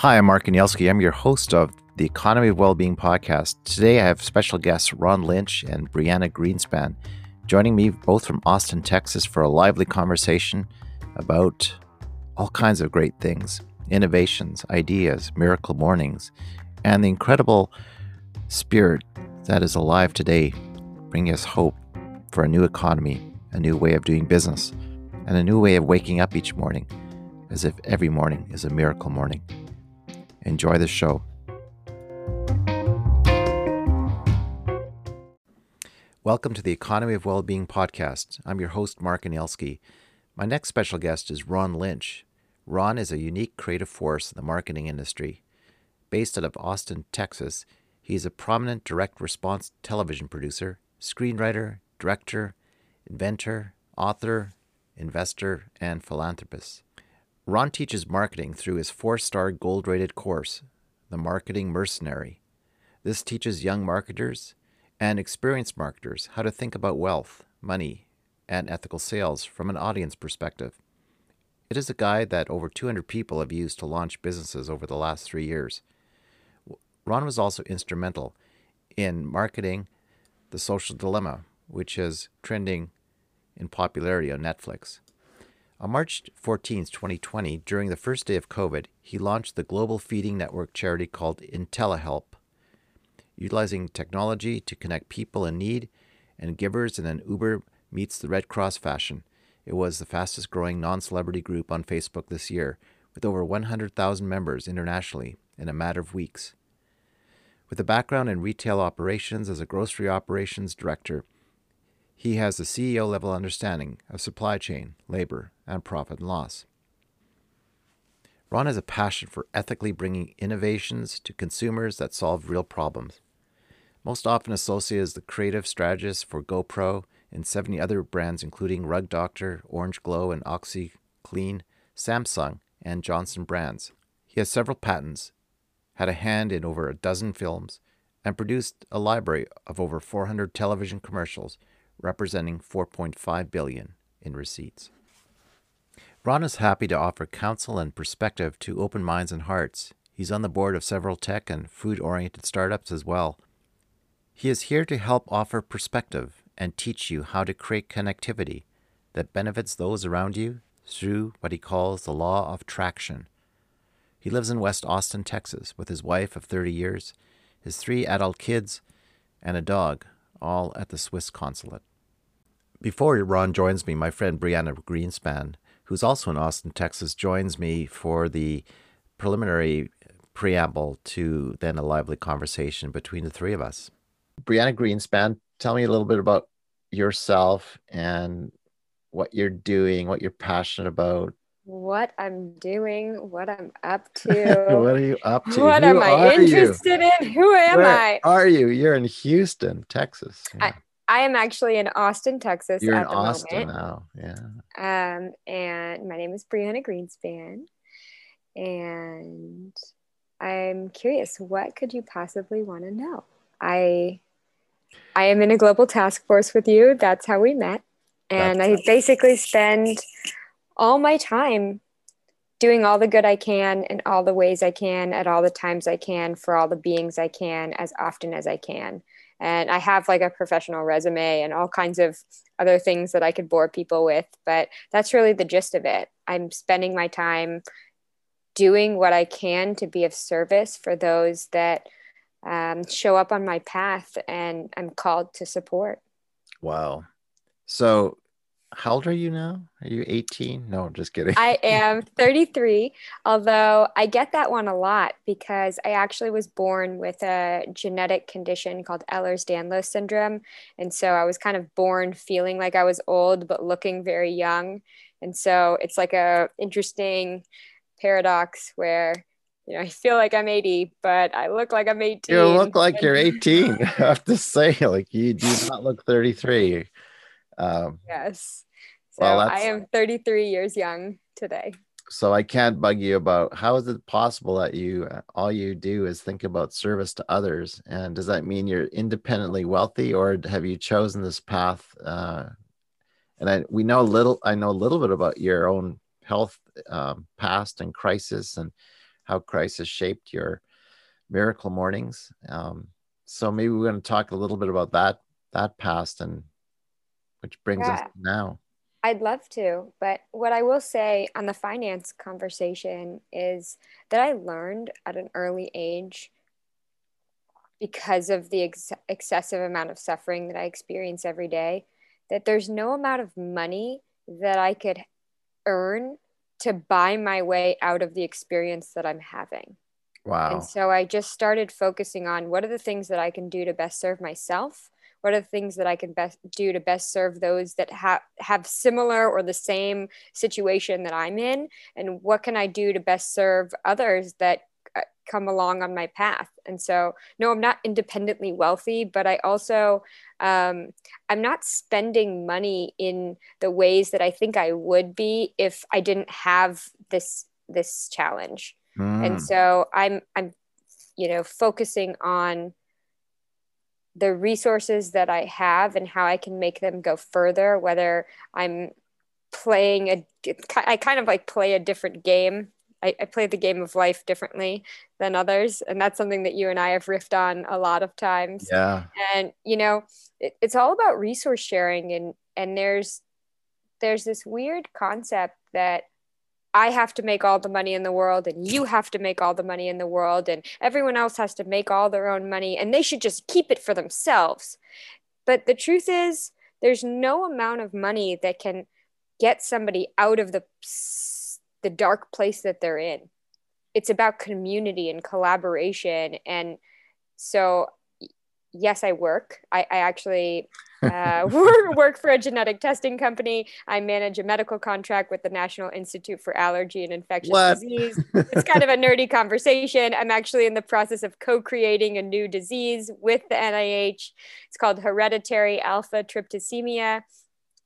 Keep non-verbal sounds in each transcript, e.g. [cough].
Hi, I'm Mark Anielski. I'm your host of the Economy of Wellbeing podcast. Today I have special guests Ron Lynch and Brianna Greenspan joining me both from Austin, Texas for a lively conversation about all kinds of great things innovations, ideas, miracle mornings, and the incredible spirit that is alive today, bringing us hope for a new economy, a new way of doing business, and a new way of waking up each morning as if every morning is a miracle morning. Enjoy the show. Welcome to the Economy of Wellbeing podcast. I'm your host, Mark Anielski. My next special guest is Ron Lynch. Ron is a unique creative force in the marketing industry. Based out of Austin, Texas, he is a prominent direct response television producer, screenwriter, director, inventor, author, investor, and philanthropist. Ron teaches marketing through his four star gold rated course, The Marketing Mercenary. This teaches young marketers and experienced marketers how to think about wealth, money, and ethical sales from an audience perspective. It is a guide that over 200 people have used to launch businesses over the last three years. Ron was also instrumental in marketing The Social Dilemma, which is trending in popularity on Netflix. On March 14, 2020, during the first day of COVID, he launched the global feeding network charity called IntelliHelp, utilizing technology to connect people in need and givers in an Uber meets the Red Cross fashion. It was the fastest growing non celebrity group on Facebook this year, with over 100,000 members internationally in a matter of weeks. With a background in retail operations as a grocery operations director, he has a CEO level understanding of supply chain, labor, and profit and loss. Ron has a passion for ethically bringing innovations to consumers that solve real problems. Most often associated as the creative strategist for GoPro and 70 other brands, including Rug Doctor, Orange Glo, and OxiClean, Samsung, and Johnson brands. He has several patents, had a hand in over a dozen films, and produced a library of over 400 television commercials representing 4.5 billion in receipts. Ron is happy to offer counsel and perspective to open minds and hearts. He's on the board of several tech and food-oriented startups as well. He is here to help offer perspective and teach you how to create connectivity that benefits those around you through what he calls the law of traction. He lives in West Austin, Texas, with his wife of 30 years, his three adult kids, and a dog, all at the Swiss consulate. Before Ron joins me, my friend Brianna Greenspan, who's also in Austin, Texas, joins me for the preliminary preamble to then a lively conversation between the three of us. Brianna Greenspan, tell me a little bit about yourself and what you're doing, what you're passionate about. What I'm doing, what I'm up [laughs] to. what are you up to? What Who am I interested you? in? Who am Where I? Are you? You're in Houston, Texas. Yeah. I, I am actually in Austin, Texas. You're at in the Austin moment. now, yeah. Um, and my name is Brianna Greenspan, and I'm curious, what could you possibly want to know? I I am in a global task force with you. That's how we met, and That's I basically spend all my time doing all the good I can in all the ways I can at all the times I can for all the beings I can as often as I can and I have like a professional resume and all kinds of other things that I could bore people with, but that's really the gist of it. I'm spending my time doing what I can to be of service for those that um, show up on my path and I'm called to support. Wow. So how old are you now? Are you 18? No, just kidding. I [laughs] am 33, although I get that one a lot because I actually was born with a genetic condition called Ehlers-Danlos syndrome. And so I was kind of born feeling like I was old, but looking very young. And so it's like a interesting paradox where you know, I feel like I'm 80, but I look like I'm 18. You look like you're [laughs] 18. I have to say, like you do not look 33. Um, yes. So well, I am 33 years young today. So I can't bug you about how is it possible that you all you do is think about service to others, and does that mean you're independently wealthy, or have you chosen this path? Uh, and I we know a little. I know a little bit about your own health um, past and crisis, and how crisis shaped your miracle mornings. Um, so maybe we're going to talk a little bit about that that past and which brings yeah. us now. I'd love to, but what I will say on the finance conversation is that I learned at an early age because of the ex- excessive amount of suffering that I experience every day that there's no amount of money that I could earn to buy my way out of the experience that I'm having. Wow. And so I just started focusing on what are the things that I can do to best serve myself what are the things that i can best do to best serve those that have have similar or the same situation that i'm in? And what can i do to best serve others that uh, come along on my path? And so no i'm not independently wealthy but i also um, i'm not spending money in the ways that i think i would be if i didn't have this this challenge. Mm. and so i'm i'm you know focusing on the resources that I have and how I can make them go further, whether I'm playing a, I kind of like play a different game. I, I play the game of life differently than others. And that's something that you and I have riffed on a lot of times. Yeah. And, you know, it, it's all about resource sharing. And, and there's, there's this weird concept that I have to make all the money in the world and you have to make all the money in the world and everyone else has to make all their own money and they should just keep it for themselves. But the truth is, there's no amount of money that can get somebody out of the the dark place that they're in. It's about community and collaboration and so yes, I work. I, I actually uh, [laughs] work for a genetic testing company. I manage a medical contract with the National Institute for Allergy and Infectious what? Disease. [laughs] It's kind of a nerdy conversation. I'm actually in the process of co creating a new disease with the NIH. It's called hereditary alpha tryptasemia.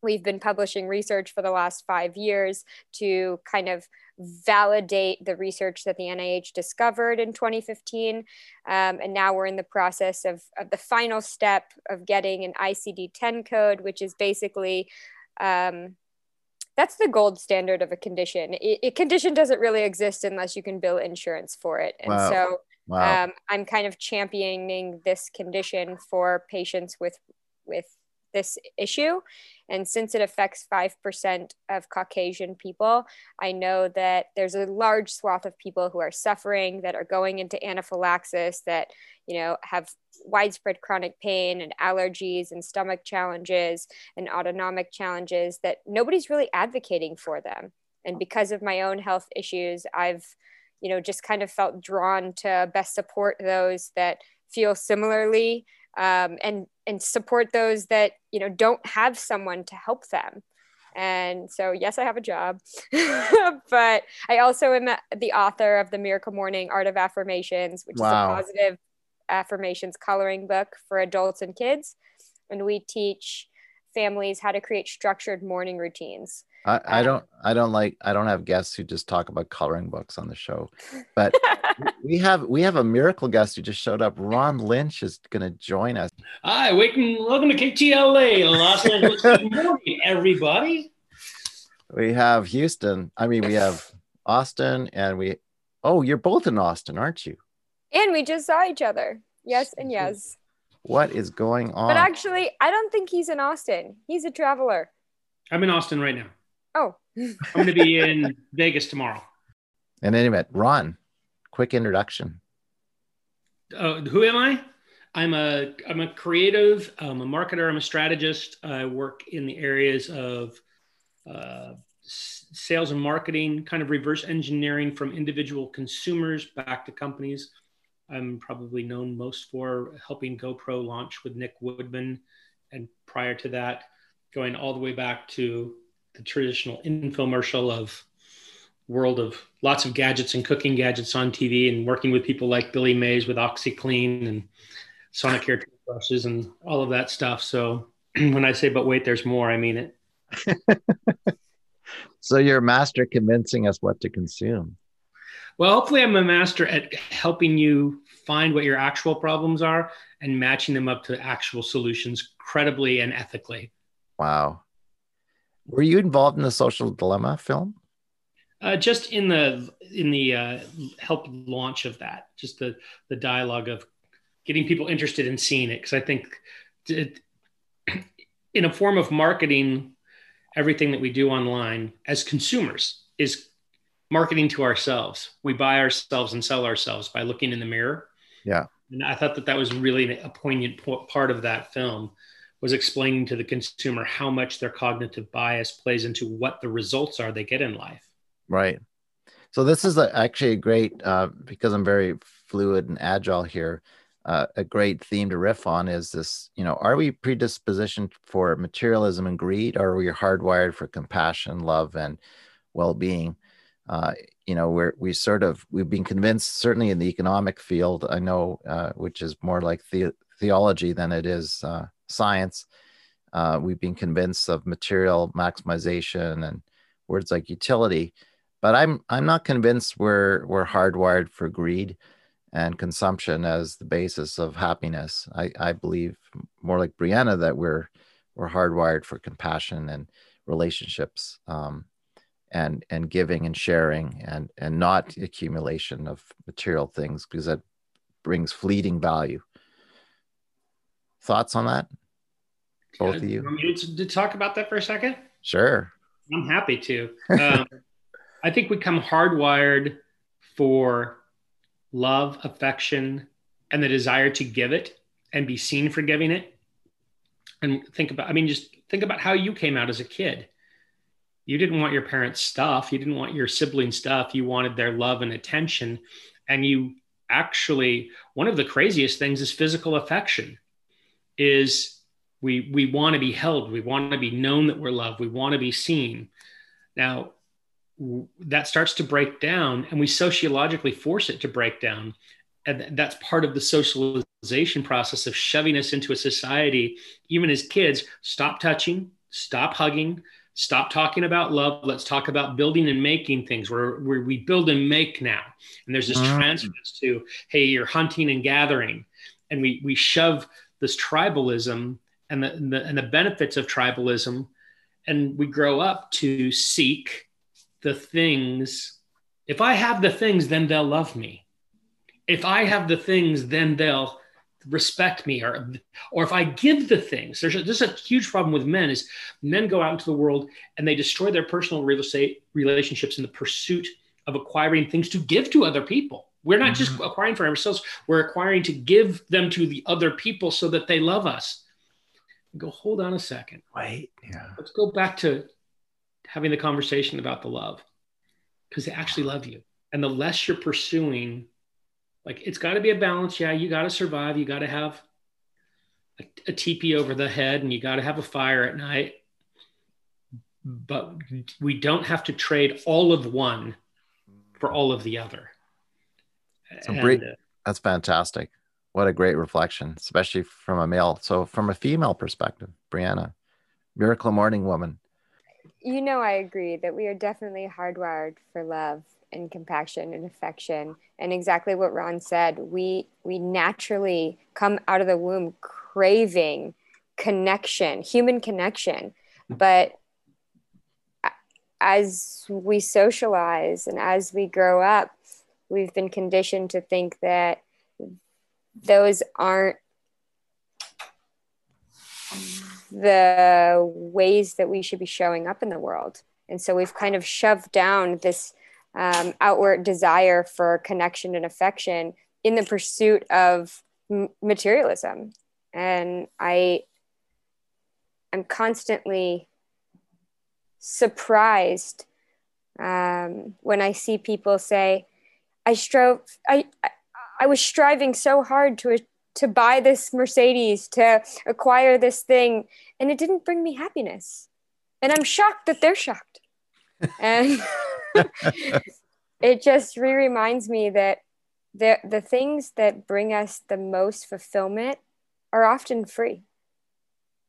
We've been publishing research for the last five years to kind of validate the research that the NIH discovered in 2015. Um, and now we're in the process of, of, the final step of getting an ICD 10 code, which is basically. Um, that's the gold standard of a condition. A condition doesn't really exist unless you can bill insurance for it. And wow. so wow. Um, I'm kind of championing this condition for patients with with this issue. And since it affects 5% of Caucasian people, I know that there's a large swath of people who are suffering, that are going into anaphylaxis, that, you know, have widespread chronic pain and allergies and stomach challenges and autonomic challenges that nobody's really advocating for them. And because of my own health issues, I've, you know, just kind of felt drawn to best support those that feel similarly um, and and support those that you know don't have someone to help them. And so yes i have a job [laughs] but i also am the author of the miracle morning art of affirmations which wow. is a positive affirmations coloring book for adults and kids. And we teach families how to create structured morning routines I, I um, don't I don't like I don't have guests who just talk about coloring books on the show, but [laughs] we have we have a miracle guest who just showed up. Ron Lynch is going to join us. Hi, welcome welcome to KTLA Los Angeles. [laughs] Good morning, everybody. We have Houston. I mean, we have Austin, and we. Oh, you're both in Austin, aren't you? And we just saw each other. Yes, and yes. What is going on? But actually, I don't think he's in Austin. He's a traveler. I'm in Austin right now. Oh. I'm going to be in [laughs] Vegas tomorrow. And anyway, Ron, quick introduction. Uh, who am I? I'm a I'm a creative. I'm a marketer. I'm a strategist. I work in the areas of uh, sales and marketing, kind of reverse engineering from individual consumers back to companies. I'm probably known most for helping GoPro launch with Nick Woodman, and prior to that, going all the way back to the traditional infomercial of world of lots of gadgets and cooking gadgets on TV and working with people like Billy Mays with OxiClean and Sonicare toothbrushes and all of that stuff. So [clears throat] when I say, but wait, there's more, I mean it. [laughs] so you're a master convincing us what to consume. Well, hopefully, I'm a master at helping you find what your actual problems are and matching them up to actual solutions credibly and ethically. Wow. Were you involved in the social dilemma film? Uh, just in the in the uh, help launch of that, just the the dialogue of getting people interested in seeing it, because I think it, [clears throat] in a form of marketing, everything that we do online as consumers is marketing to ourselves. We buy ourselves and sell ourselves by looking in the mirror. Yeah, and I thought that that was really a poignant part of that film was explaining to the consumer how much their cognitive bias plays into what the results are they get in life. Right. So this is a, actually a great uh, because I'm very fluid and agile here. Uh, a great theme to riff on is this. You know, are we predispositioned for materialism and greed, or are we hardwired for compassion, love, and well-being? Uh, you know, we're we sort of we've been convinced, certainly in the economic field, I know, uh, which is more like the, theology than it is uh, science. Uh, we've been convinced of material maximization and words like utility but I'm I'm not convinced we're we're hardwired for greed and consumption as the basis of happiness. I, I believe more like Brianna that we're we're hardwired for compassion and relationships um, and and giving and sharing and and not accumulation of material things because that brings fleeting value. Thoughts on that? Both of you. Want me to, to talk about that for a second? Sure. I'm happy to. [laughs] Um, I think we come hardwired for love, affection, and the desire to give it and be seen for giving it. And think about, I mean, just think about how you came out as a kid. You didn't want your parents' stuff, you didn't want your sibling stuff, you wanted their love and attention. And you actually, one of the craziest things is physical affection, is we we want to be held, we want to be known that we're loved, we want to be seen. Now, that starts to break down and we sociologically force it to break down. And that's part of the socialization process of shoving us into a society even as kids stop touching stop hugging stop talking about love. Let's talk about building and making things. Where, where we build and make now. And there's this mm. transference to hey you're hunting and gathering. And we we shove this tribalism and the, and the, and the benefits of tribalism and we grow up to seek the things, if I have the things, then they'll love me. If I have the things, then they'll respect me or or if i give the things there's this is a huge problem with men is men go out into the world and they destroy their personal real estate relationships in the pursuit of acquiring things to give to other people we're not just mm-hmm. acquiring for ourselves we're acquiring to give them to the other people so that they love us go hold on a second wait yeah let's go back to having the conversation about the love because they actually love you. And the less you're pursuing, like it's got to be a balance. Yeah, you got to survive. You got to have a, a teepee over the head and you got to have a fire at night. But we don't have to trade all of one for all of the other. So and, uh, that's fantastic. What a great reflection, especially from a male. So, from a female perspective, Brianna, miracle morning woman, you know, I agree that we are definitely hardwired for love and compassion and affection. And exactly what Ron said, we we naturally come out of the womb craving connection, human connection. But as we socialize and as we grow up, we've been conditioned to think that those aren't the ways that we should be showing up in the world. And so we've kind of shoved down this um, outward desire for connection and affection in the pursuit of materialism. And I, I'm constantly surprised um, when I see people say, "I strove, I, I, was striving so hard to to buy this Mercedes, to acquire this thing, and it didn't bring me happiness. And I'm shocked that they're shocked. and [laughs] it just re reminds me that the, the things that bring us the most fulfillment are often free.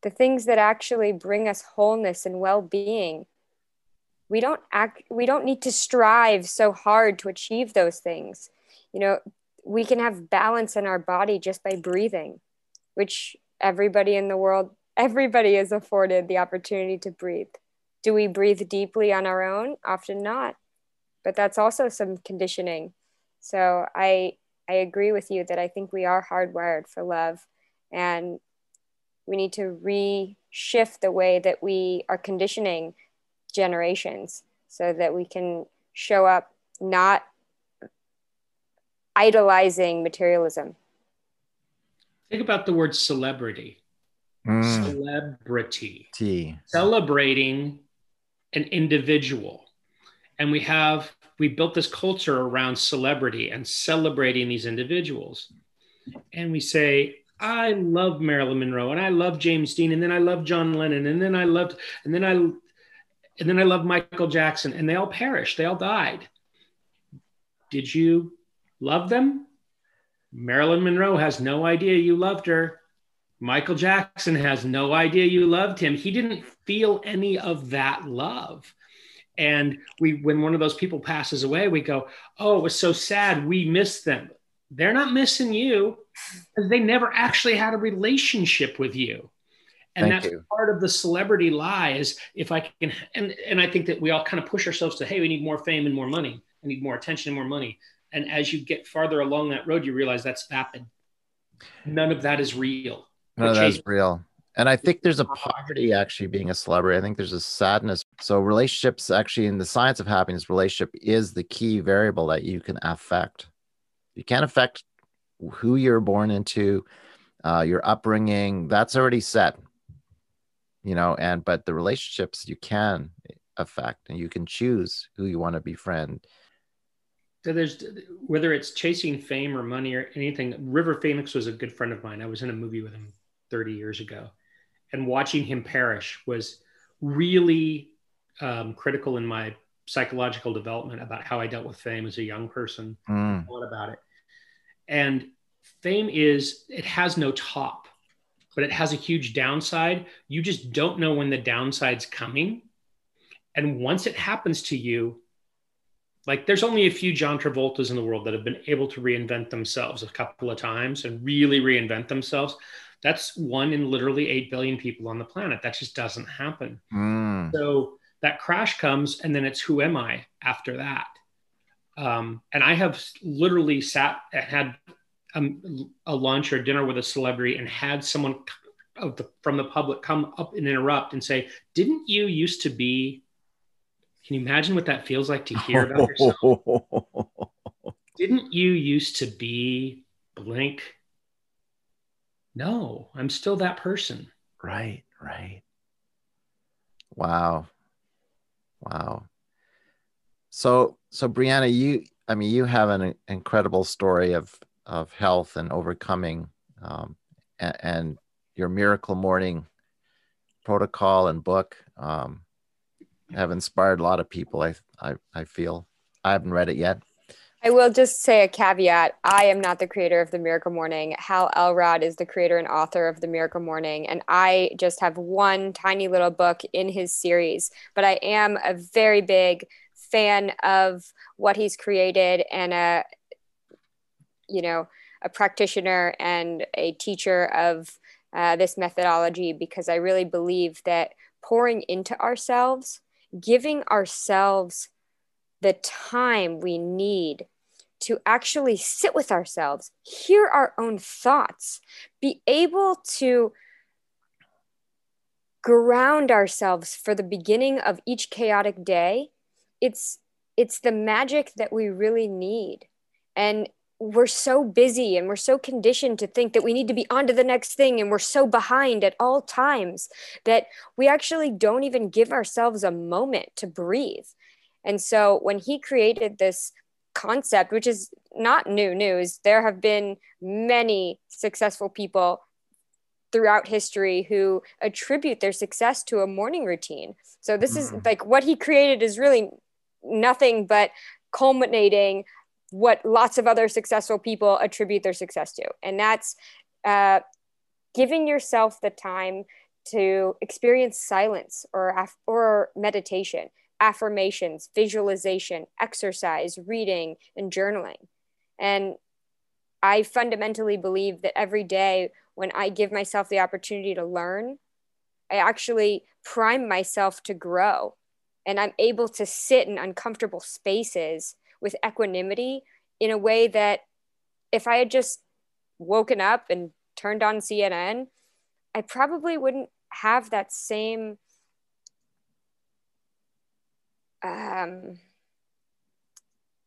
The things that actually bring us wholeness and well being. We don't act, we don't need to strive so hard to achieve those things. You know, we can have balance in our body just by breathing, which everybody in the world, everybody is afforded the opportunity to breathe. Do we breathe deeply on our own? Often not. but that's also some conditioning. So I I agree with you that I think we are hardwired for love and we need to reshift the way that we are conditioning generations so that we can show up not idolizing materialism. Think about the word celebrity. Mm. Celebrity. T. Celebrating an individual. And we have we built this culture around celebrity and celebrating these individuals. And we say, I love Marilyn Monroe and I love James Dean and then I love John Lennon and then I loved and then I and then I love Michael Jackson and they all perished. They all died. Did you love them? Marilyn Monroe has no idea you loved her. Michael Jackson has no idea you loved him. He didn't feel any of that love. And we, when one of those people passes away, we go, "Oh, it was so sad. We miss them." They're not missing you because they never actually had a relationship with you. And Thank that's you. part of the celebrity lie is if I can, and, and I think that we all kind of push ourselves to, hey, we need more fame and more money. I need more attention and more money. And as you get farther along that road, you realize that's vapid. None of that is real. None of that's real. And I think there's a [laughs] poverty actually being a celebrity. I think there's a sadness. So relationships actually in the science of happiness, relationship is the key variable that you can affect. You can't affect who you're born into, uh, your upbringing. That's already set. You know, and but the relationships you can affect, and you can choose who you want to befriend. So there's whether it's chasing fame or money or anything. River Phoenix was a good friend of mine. I was in a movie with him 30 years ago and watching him perish was really um, critical in my psychological development about how I dealt with fame as a young person. Mm. What about it? And fame is it has no top, but it has a huge downside. You just don't know when the downside's coming. And once it happens to you, like there's only a few John Travoltas in the world that have been able to reinvent themselves a couple of times and really reinvent themselves. That's one in literally 8 billion people on the planet. That just doesn't happen. Mm. So that crash comes, and then it's who am I after that? Um, and I have literally sat and had a, a, lunch or dinner with a celebrity and had someone the, from the public come up and interrupt and say, Didn't you used to be? Can you imagine what that feels like to hear about yourself? [laughs] Didn't you used to be blank? No, I'm still that person. Right, right. Wow. Wow. So, so Brianna, you, I mean, you have an incredible story of, of health and overcoming, um, and, and, your miracle morning protocol and book, um, have inspired a lot of people. I, I, I feel I haven't read it yet, I will just say a caveat. I am not the creator of The Miracle Morning. Hal Elrod is the creator and author of The Miracle Morning. And I just have one tiny little book in his series. But I am a very big fan of what he's created and a, you know, a practitioner and a teacher of uh, this methodology because I really believe that pouring into ourselves, giving ourselves the time we need to actually sit with ourselves, hear our own thoughts, be able to ground ourselves for the beginning of each chaotic day. It's it's the magic that we really need. And we're so busy and we're so conditioned to think that we need to be on to the next thing and we're so behind at all times that we actually don't even give ourselves a moment to breathe. And so when he created this concept, which is not new news. There have been many successful people throughout history who attribute their success to a morning routine. So this mm-hmm. is like what he created is really nothing but culminating what lots of other successful people attribute their success to. And that's uh, giving yourself the time to experience silence or, or meditation affirmations, visualization, exercise, reading, and journaling. And I fundamentally believe that every day when I give myself the opportunity to learn, I actually prime myself to grow. and I'm able to sit in uncomfortable spaces with equanimity in a way that if I had just woken up and turned on CNN, I probably wouldn't have that same um,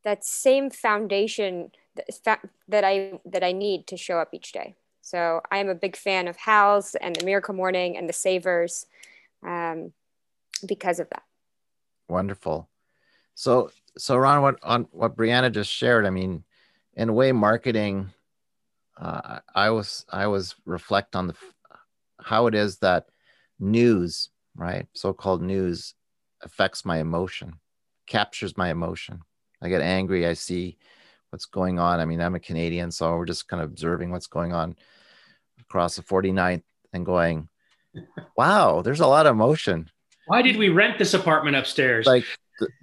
that same foundation that, that I that I need to show up each day. So I am a big fan of Hal's and the Miracle Morning and the Savers um, because of that. Wonderful. So so Ron, what on what Brianna just shared, I mean, in a way, marketing. Uh, I was I was reflect on the how it is that news, right, so-called news, affects my emotion, captures my emotion. I get angry. I see what's going on. I mean, I'm a Canadian, so we're just kind of observing what's going on across the 49th and going, [laughs] wow, there's a lot of emotion. Why did we rent this apartment upstairs? Like,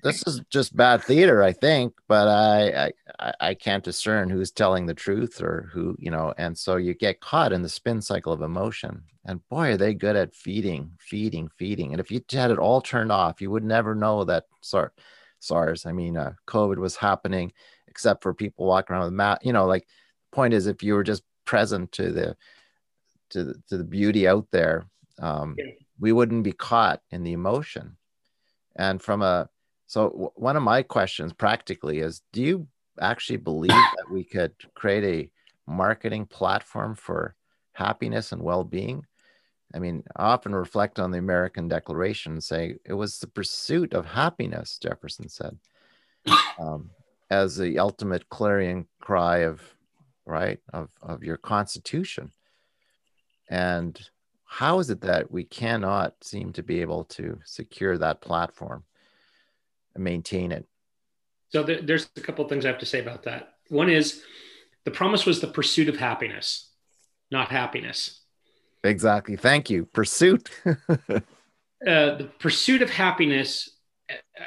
this is just bad theater, I think, but I, I I can't discern who's telling the truth or who, you know, and so you get caught in the spin cycle of emotion. And boy, are they good at feeding, feeding, feeding. And if you had it all turned off, you would never know that SARS, SARS I mean, uh, COVID was happening, except for people walking around with mask. You know, like the point is, if you were just present to the to the, to the beauty out there, um, yeah. we wouldn't be caught in the emotion. And from a so w- one of my questions practically is do you actually believe that we could create a marketing platform for happiness and well-being? I mean, I often reflect on the American Declaration and say it was the pursuit of happiness, Jefferson said, um, as the ultimate clarion cry of, right, of, of your Constitution. And how is it that we cannot seem to be able to secure that platform? And maintain it. So there, there's a couple of things I have to say about that. One is the promise was the pursuit of happiness, not happiness. Exactly. Thank you. Pursuit. [laughs] uh, the pursuit of happiness.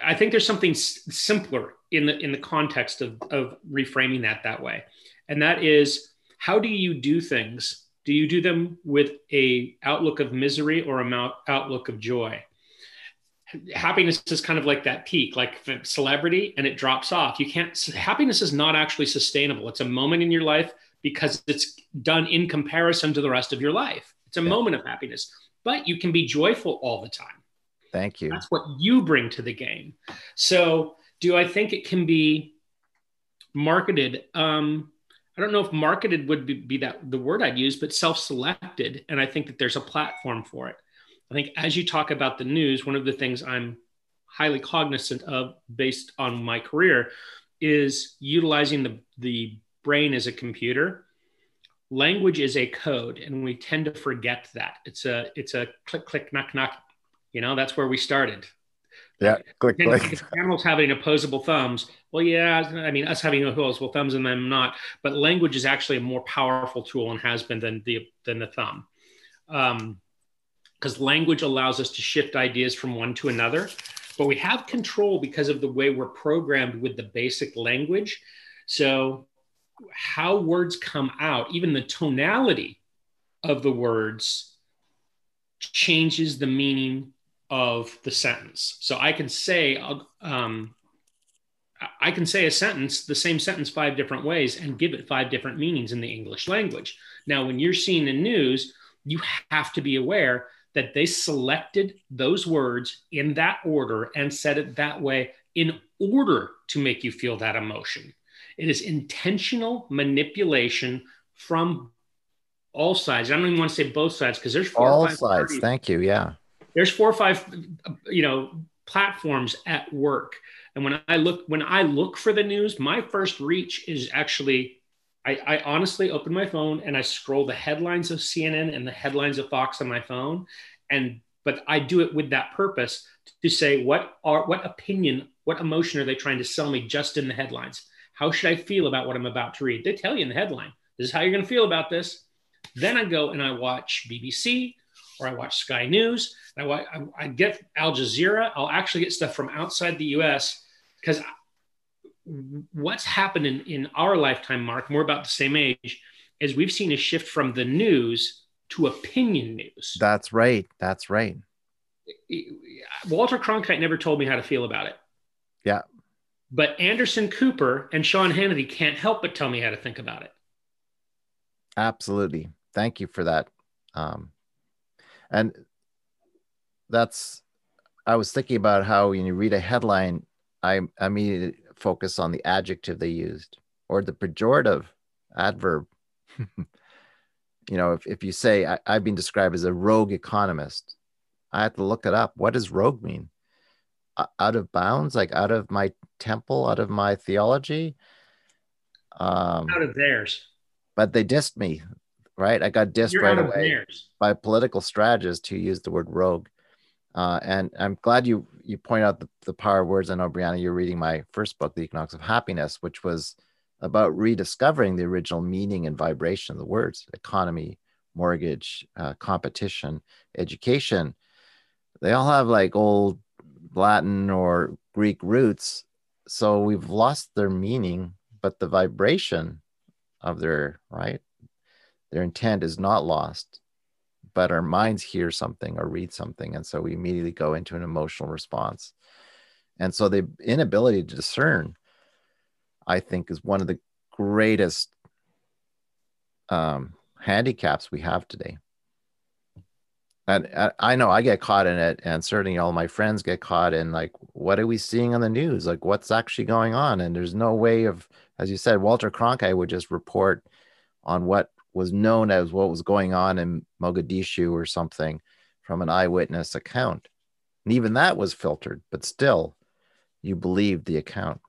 I think there's something s- simpler in the in the context of of reframing that that way, and that is how do you do things? Do you do them with a outlook of misery or a outlook of joy? Happiness is kind of like that peak, like celebrity, and it drops off. You can't, happiness is not actually sustainable. It's a moment in your life because it's done in comparison to the rest of your life. It's a yeah. moment of happiness, but you can be joyful all the time. Thank you. That's what you bring to the game. So, do I think it can be marketed? Um, I don't know if marketed would be, be that the word I'd use, but self-selected, and I think that there's a platform for it. I think as you talk about the news, one of the things I'm highly cognizant of based on my career is utilizing the, the brain as a computer. Language is a code, and we tend to forget that. It's a it's a click click knock knock. You know, that's where we started. Yeah, click click. Animals having opposable thumbs. Well, yeah, I mean us having opposable thumbs and them not. But language is actually a more powerful tool and has been than the than the thumb. Um, because language allows us to shift ideas from one to another. But we have control because of the way we're programmed with the basic language. So, how words come out, even the tonality of the words, changes the meaning of the sentence. So, I can say, um, I can say a sentence, the same sentence, five different ways and give it five different meanings in the English language. Now, when you're seeing the news, you have to be aware that they selected those words in that order and said it that way in order to make you feel that emotion. It is intentional manipulation from all sides. I don't even want to say both sides because there's four all sides. Parties. Thank you. Yeah. There's four or five, you know, platforms at work. And when I look when I look for the news, my first reach is actually I, I, honestly open my phone and I scroll the headlines of CNN and the headlines of Fox on my phone. And but I do it with that purpose to say what are what opinion, what emotion are they trying to sell me just in the headlines? How should I feel about what I'm about to read? They tell you in the headline, this is how you're going to feel about this. Then I go and I watch BBC or I watch Sky News. I, I, I get Al Jazeera. I'll actually get stuff from outside the US because what's happened in, in our lifetime, Mark, more about the same age, is we've seen a shift from the news to opinion news. That's right. That's right. Walter Cronkite never told me how to feel about it. Yeah. But Anderson Cooper and Sean Hannity can't help but tell me how to think about it. Absolutely. Thank you for that. Um, and that's, I was thinking about how when you read a headline, I immediately focus on the adjective they used or the pejorative adverb. [laughs] you know, if, if you say, I, I've been described as a rogue economist, I have to look it up. What does rogue mean? out of bounds, like out of my temple, out of my theology. Um, out of theirs. But they dissed me, right? I got dissed You're right away theirs. by political strategists who used the word rogue. Uh, and I'm glad you you point out the, the power of words. I know, Brianna, you're reading my first book, The Economics of Happiness, which was about rediscovering the original meaning and vibration of the words economy, mortgage, uh, competition, education. They all have like old Latin or Greek roots. So we've lost their meaning, but the vibration of their, right? Their intent is not lost, but our minds hear something or read something. And so we immediately go into an emotional response. And so the inability to discern, I think, is one of the greatest um, handicaps we have today and I know I get caught in it, and certainly all my friends get caught in like, what are we seeing on the news? Like, what's actually going on? And there's no way of, as you said, Walter Cronkite would just report on what was known as what was going on in Mogadishu or something from an eyewitness account. And even that was filtered, but still, you believed the account.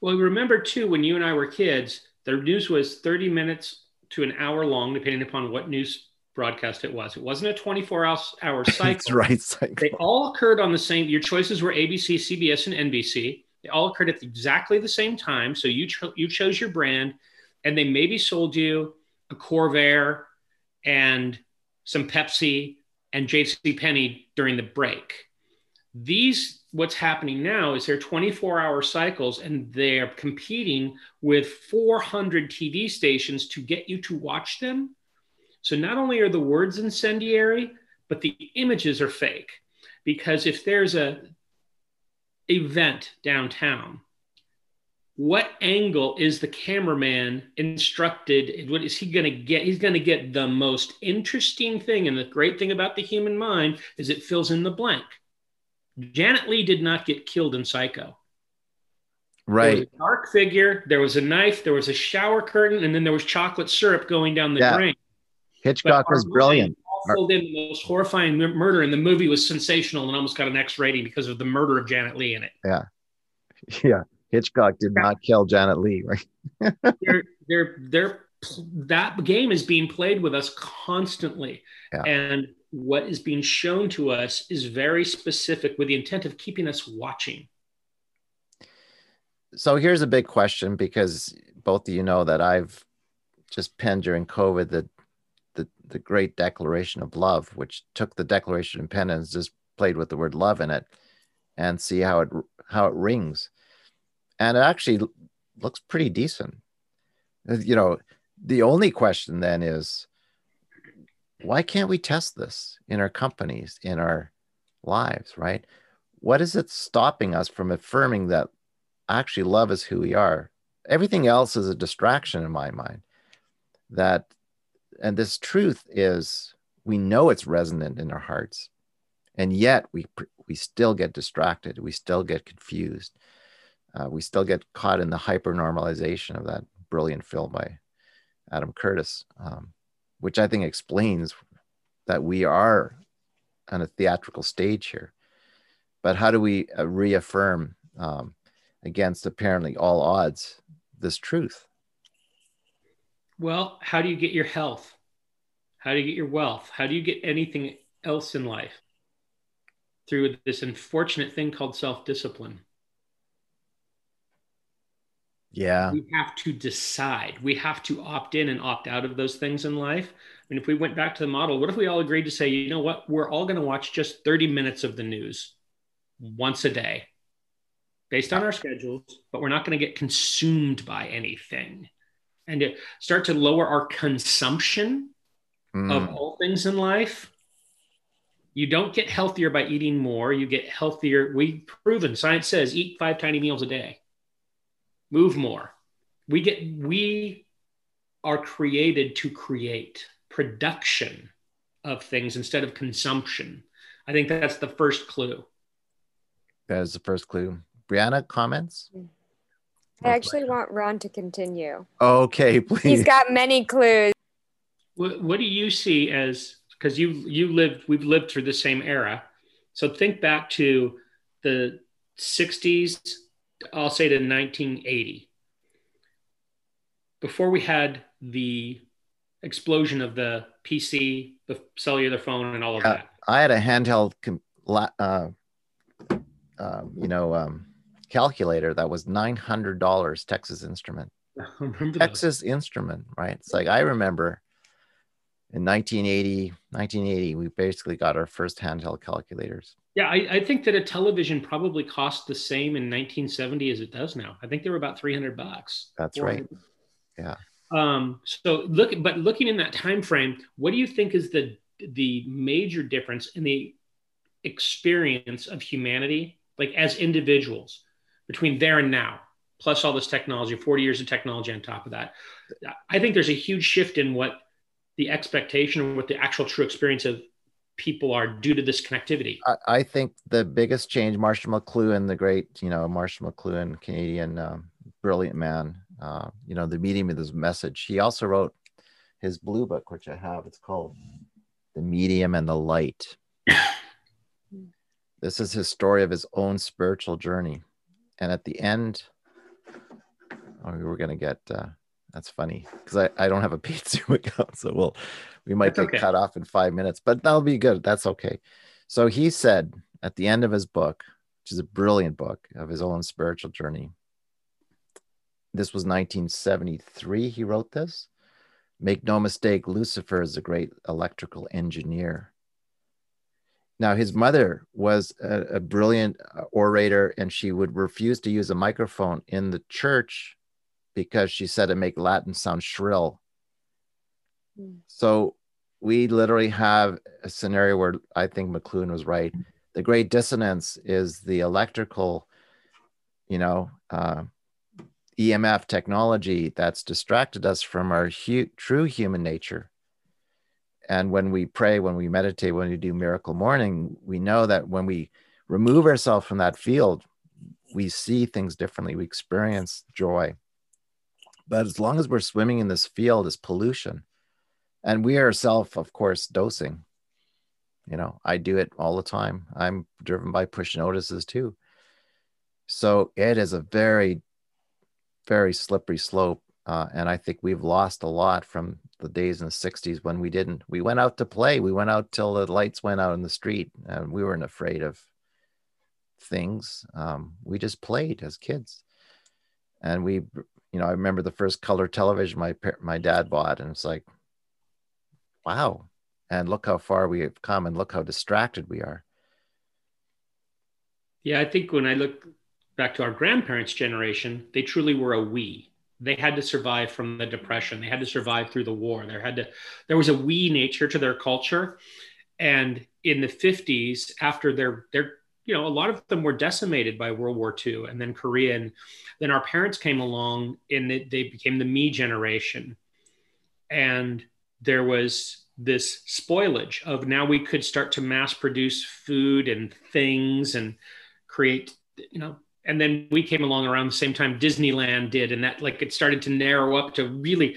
Well, remember too, when you and I were kids, the news was 30 minutes to an hour long, depending upon what news broadcast it was. It wasn't a 24 hour [laughs] cycle. right. Cycle. They all occurred on the same, your choices were ABC, CBS, and NBC. They all occurred at exactly the same time. So you, cho- you chose your brand and they maybe sold you a Corvair and some Pepsi and JC Penney during the break. These, what's happening now is they're 24 hour cycles and they're competing with 400 TV stations to get you to watch them so not only are the words incendiary, but the images are fake. Because if there's a event downtown, what angle is the cameraman instructed? What is he going to get? He's going to get the most interesting thing. And the great thing about the human mind is it fills in the blank. Janet Leigh did not get killed in Psycho. Right. dark figure. There was a knife. There was a shower curtain, and then there was chocolate syrup going down the yeah. drain. Hitchcock was brilliant. Filled in the most horrifying murder, and the movie was sensational and almost got an X rating because of the murder of Janet Leigh in it. Yeah, [laughs] yeah. Hitchcock did not kill Janet Leigh, right? [laughs] they're, they're, they're, that game is being played with us constantly, yeah. and what is being shown to us is very specific with the intent of keeping us watching. So here's a big question because both of you know that I've just penned during COVID that the, the great declaration of love, which took the Declaration of Independence, just played with the word love in it, and see how it how it rings, and it actually looks pretty decent. Uh, you know, the only question then is, why can't we test this in our companies, in our lives, right? What is it stopping us from affirming that actually love is who we are? Everything else is a distraction in my mind. That and this truth is we know it's resonant in our hearts and yet we we still get distracted we still get confused uh, we still get caught in the hyper normalization of that brilliant film by adam curtis um, which i think explains that we are on a theatrical stage here but how do we uh, reaffirm um, against apparently all odds this truth well, how do you get your health? How do you get your wealth? How do you get anything else in life? Through this unfortunate thing called self discipline. Yeah. We have to decide. We have to opt in and opt out of those things in life. I mean, if we went back to the model, what if we all agreed to say, you know what, we're all going to watch just 30 minutes of the news once a day based on our schedules, but we're not going to get consumed by anything and to start to lower our consumption mm. of all things in life, You don't get healthier by eating more. You get healthier. We've proven science says eat five tiny meals a day. Move more. We get we are created to create production of things instead of consumption. I think that's the first clue. That is the first clue. Brianna, comments? I actually want Ron to continue. Okay, [laughs] please. He's got many clues. What, what do you see as because you you lived we've lived through the same era. So think back to the 60s, I'll say to 1980. Before we had the explosion of the PC, the cellular phone, and all of that. I had a handheld, uh, uh, you know, um, calculator that was nine hundred dollars. Texas Instrument. [laughs] Texas Instrument, right? It's like I remember in 1980, 1980, we basically got our first handheld calculators. Yeah, I, I, think that a television probably cost the same in 1970 as it does now. I think they were about 300 bucks. That's right. Yeah. Um, so look, but looking in that time frame, what do you think is the the major difference in the experience of humanity, like as individuals, between there and now, plus all this technology, 40 years of technology on top of that? I think there's a huge shift in what the expectation or what the actual true experience of people are due to this connectivity. I, I think the biggest change, Marshall McLuhan, the great, you know, Marshall McLuhan, Canadian um, brilliant man, uh, you know, the medium of this message. He also wrote his blue book, which I have. It's called The Medium and the Light. [laughs] this is his story of his own spiritual journey. And at the end, oh, we were going to get, uh, that's funny because I, I don't have a [laughs] paid Zoom account. So we'll, we might that's get okay. cut off in five minutes, but that'll be good. That's okay. So he said at the end of his book, which is a brilliant book of his own spiritual journey, this was 1973 he wrote this make no mistake lucifer is a great electrical engineer now his mother was a, a, brilliant uh, orator and she would refuse to use a microphone in the church because she said it make latin sound shrill mm. so we literally have a scenario where i think mcluhan was right the great dissonance is the electrical you know uh, EMF technology that's distracted us from our hu- true human nature. And when we pray, when we meditate, when we do miracle morning, we know that when we remove ourselves from that field, we see things differently, we experience joy. But as long as we're swimming in this field, is pollution. And we ourselves, of course, dosing. You know, I do it all the time. I'm driven by push notices too. So it is a very very slippery slope. Uh, and I think we've lost a lot from the days in the 60s when we didn't. We went out to play. We went out till the lights went out in the street and we weren't afraid of things. Um, we just played as kids. And we, you know, I remember the first color television my my dad bought, and it's like, wow! And look how far we have come, and look how distracted we are. Yeah, I think when I look back to our grandparents' generation, they truly were a we. They had to survive from the depression. They had to survive through the war. There had to there was a we nature to their culture. And in the 50s, after their their you know, a lot of them were decimated by World War II and then Korea. And then our parents came along and they, they became the me generation. And there was this spoilage of now we could start to mass produce food and things and create, you know, and then we came along around the same time Disneyland did, and that like it started to narrow up to really.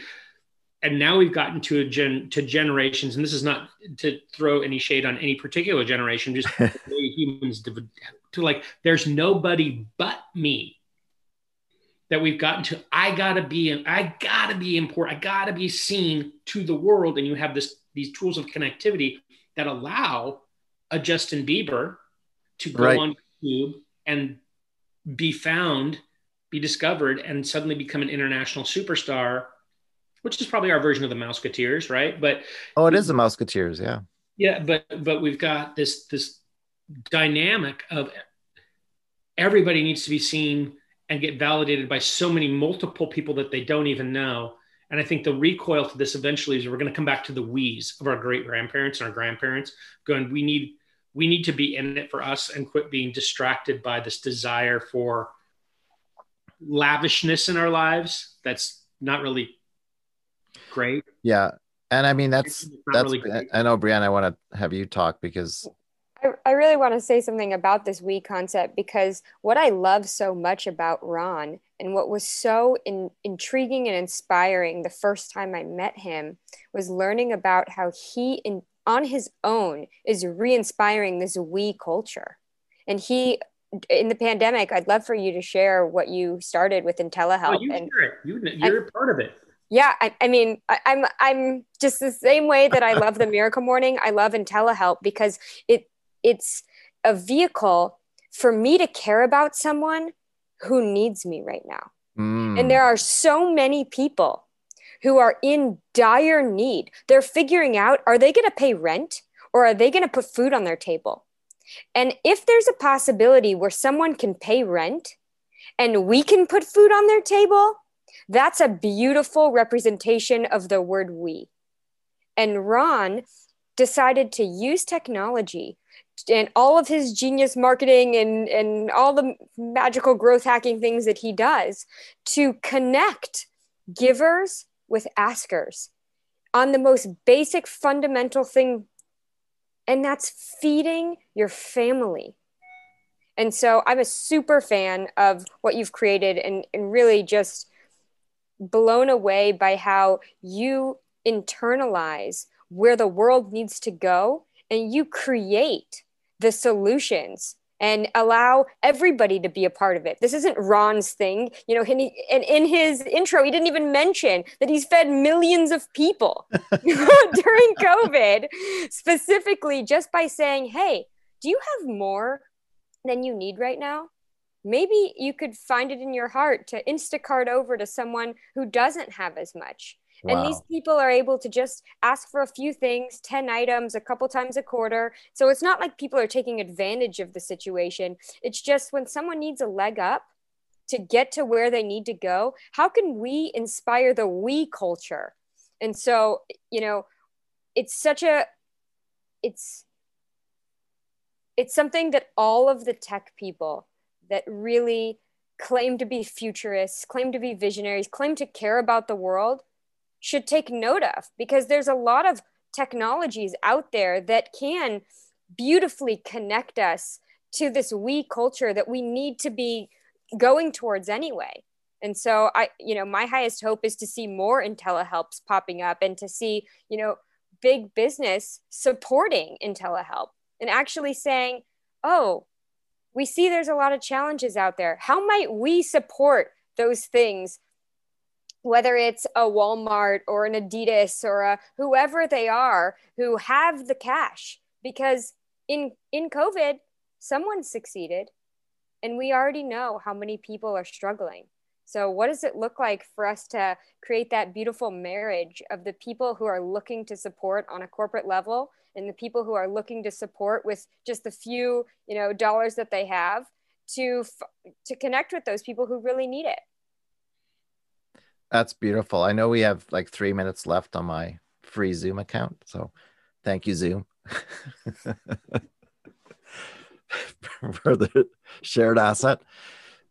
And now we've gotten to a gen to generations, and this is not to throw any shade on any particular generation, just [laughs] humans to, to like. There's nobody but me that we've gotten to. I gotta be, I gotta be important. I gotta be seen to the world, and you have this these tools of connectivity that allow a Justin Bieber to go right. on YouTube and be found, be discovered, and suddenly become an international superstar, which is probably our version of the Mouseketeers, right? But oh, it is the Mouseketeers, yeah. Yeah, but but we've got this this dynamic of everybody needs to be seen and get validated by so many multiple people that they don't even know. And I think the recoil to this eventually is we're going to come back to the we's of our great grandparents and our grandparents going, we need we need to be in it for us and quit being distracted by this desire for lavishness in our lives. That's not really great. Yeah. And I mean, that's, that's, really I know, Brianna, I want to have you talk because I, really want to say something about this we concept because what I love so much about Ron and what was so in, intriguing and inspiring the first time I met him was learning about how he, in, on his own, is re inspiring this we culture. And he, in the pandemic, I'd love for you to share what you started with IntelliHelp. Oh, you and, share it. You, you're part of it yeah I, I mean I, am I'm, I'm just the same way that i love the miracle morning i love IntelliHelp because it it's a vehicle for me to care about someone who needs me right now mm. and there are so many people who are in dire need they're figuring out are they going to pay rent or are they going to put food on their table and if there's a possibility where someone can pay rent and we can put food on their table that's a beautiful representation of the word we. And Ron decided to use technology and all of his genius marketing and, and all the magical growth hacking things that he does to connect givers with askers on the most basic fundamental thing and that's feeding your family. And so i'm a super fan of what you've created and, and really just blown away by how you internalize where the world needs to go and you create the solutions and allow everybody to be a part of it. This isn't Ron's thing. You know, and, he, and in his intro, he didn't even mention that he's fed millions of people [laughs] during [laughs] COVID, specifically just by saying, hey, do you have more than you need right now? maybe you could find it in your heart to Instacart over to someone who doesn't have as much. Wow. And these people are able to just ask for a few things, 10 items, a couple times a quarter. So it's not like people are taking advantage of the situation. It's just when someone needs a leg up to get to where they need to go, how can we inspire the we culture? And so, you know, it's such a, it's, it's something that all of the tech people that really claim to be futurists, claim to be visionaries, claim to care about the world should take note of because there's a lot of technologies out there that can beautifully connect us to this we culture that we need to be going towards anyway. And so I, you know, my highest hope is to see more IntelliHelps popping up and to see, you know, big business supporting IntelliHelp and actually saying, oh, we see there's a lot of challenges out there. How might we support those things? Whether it's a Walmart or an Adidas or a whoever they are who have the cash, because in in COVID, someone succeeded, and we already know how many people are struggling. So, what does it look like for us to create that beautiful marriage of the people who are looking to support on a corporate level and the people who are looking to support with just the few, you know, dollars that they have to to connect with those people who really need it? That's beautiful. I know we have like three minutes left on my free Zoom account, so thank you, Zoom. [laughs] for the shared asset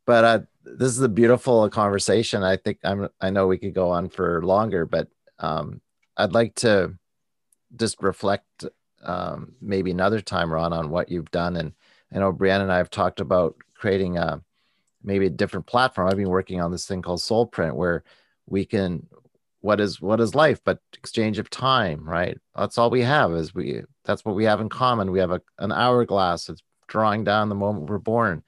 but uh, this is a beautiful conversation. I think I'm. I know we could go on for longer, but um, I'd like to just reflect um, maybe another time, Ron, on what you've done. And I know Brianna and I have talked about creating a maybe a different platform. I've been working on this thing called Soulprint, where we can what is what is life but exchange of time right that's all we have is we that's what we have in common we have a, an hourglass it's drawing down the moment we're born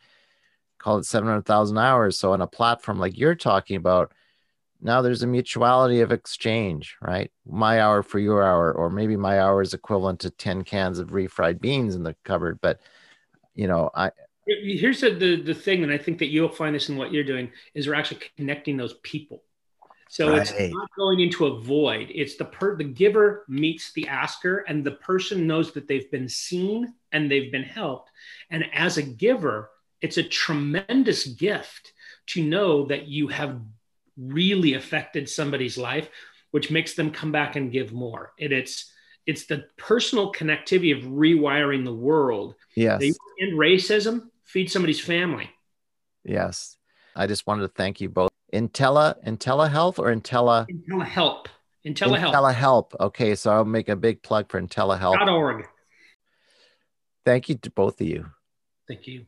call it 700,000 hours. So on a platform like you're talking about, now there's a mutuality of exchange, right? My hour for your hour, or maybe my hour is equivalent to 10 cans of refried beans in the cupboard. But, you know, I, here's the, the, the thing, and I think that you'll find this in what you're doing is we're actually connecting those people. So right. it's not going into a void. It's the per the giver meets the asker, and the person knows that they've been seen and they've been helped. And as a giver, it's a tremendous gift to know that you have really affected somebody's life, which makes them come back and give more. And it's it's the personal connectivity of rewiring the world. Yes. They end racism, feed somebody's family. Yes. I just wanted to thank you both. Intella, IntelliHealth or Intella? IntelliHelp. IntelliHelp. IntelliHelp. Okay, so I'll make a big plug for IntelliHelp. .org. Thank you to both of you. Thank you.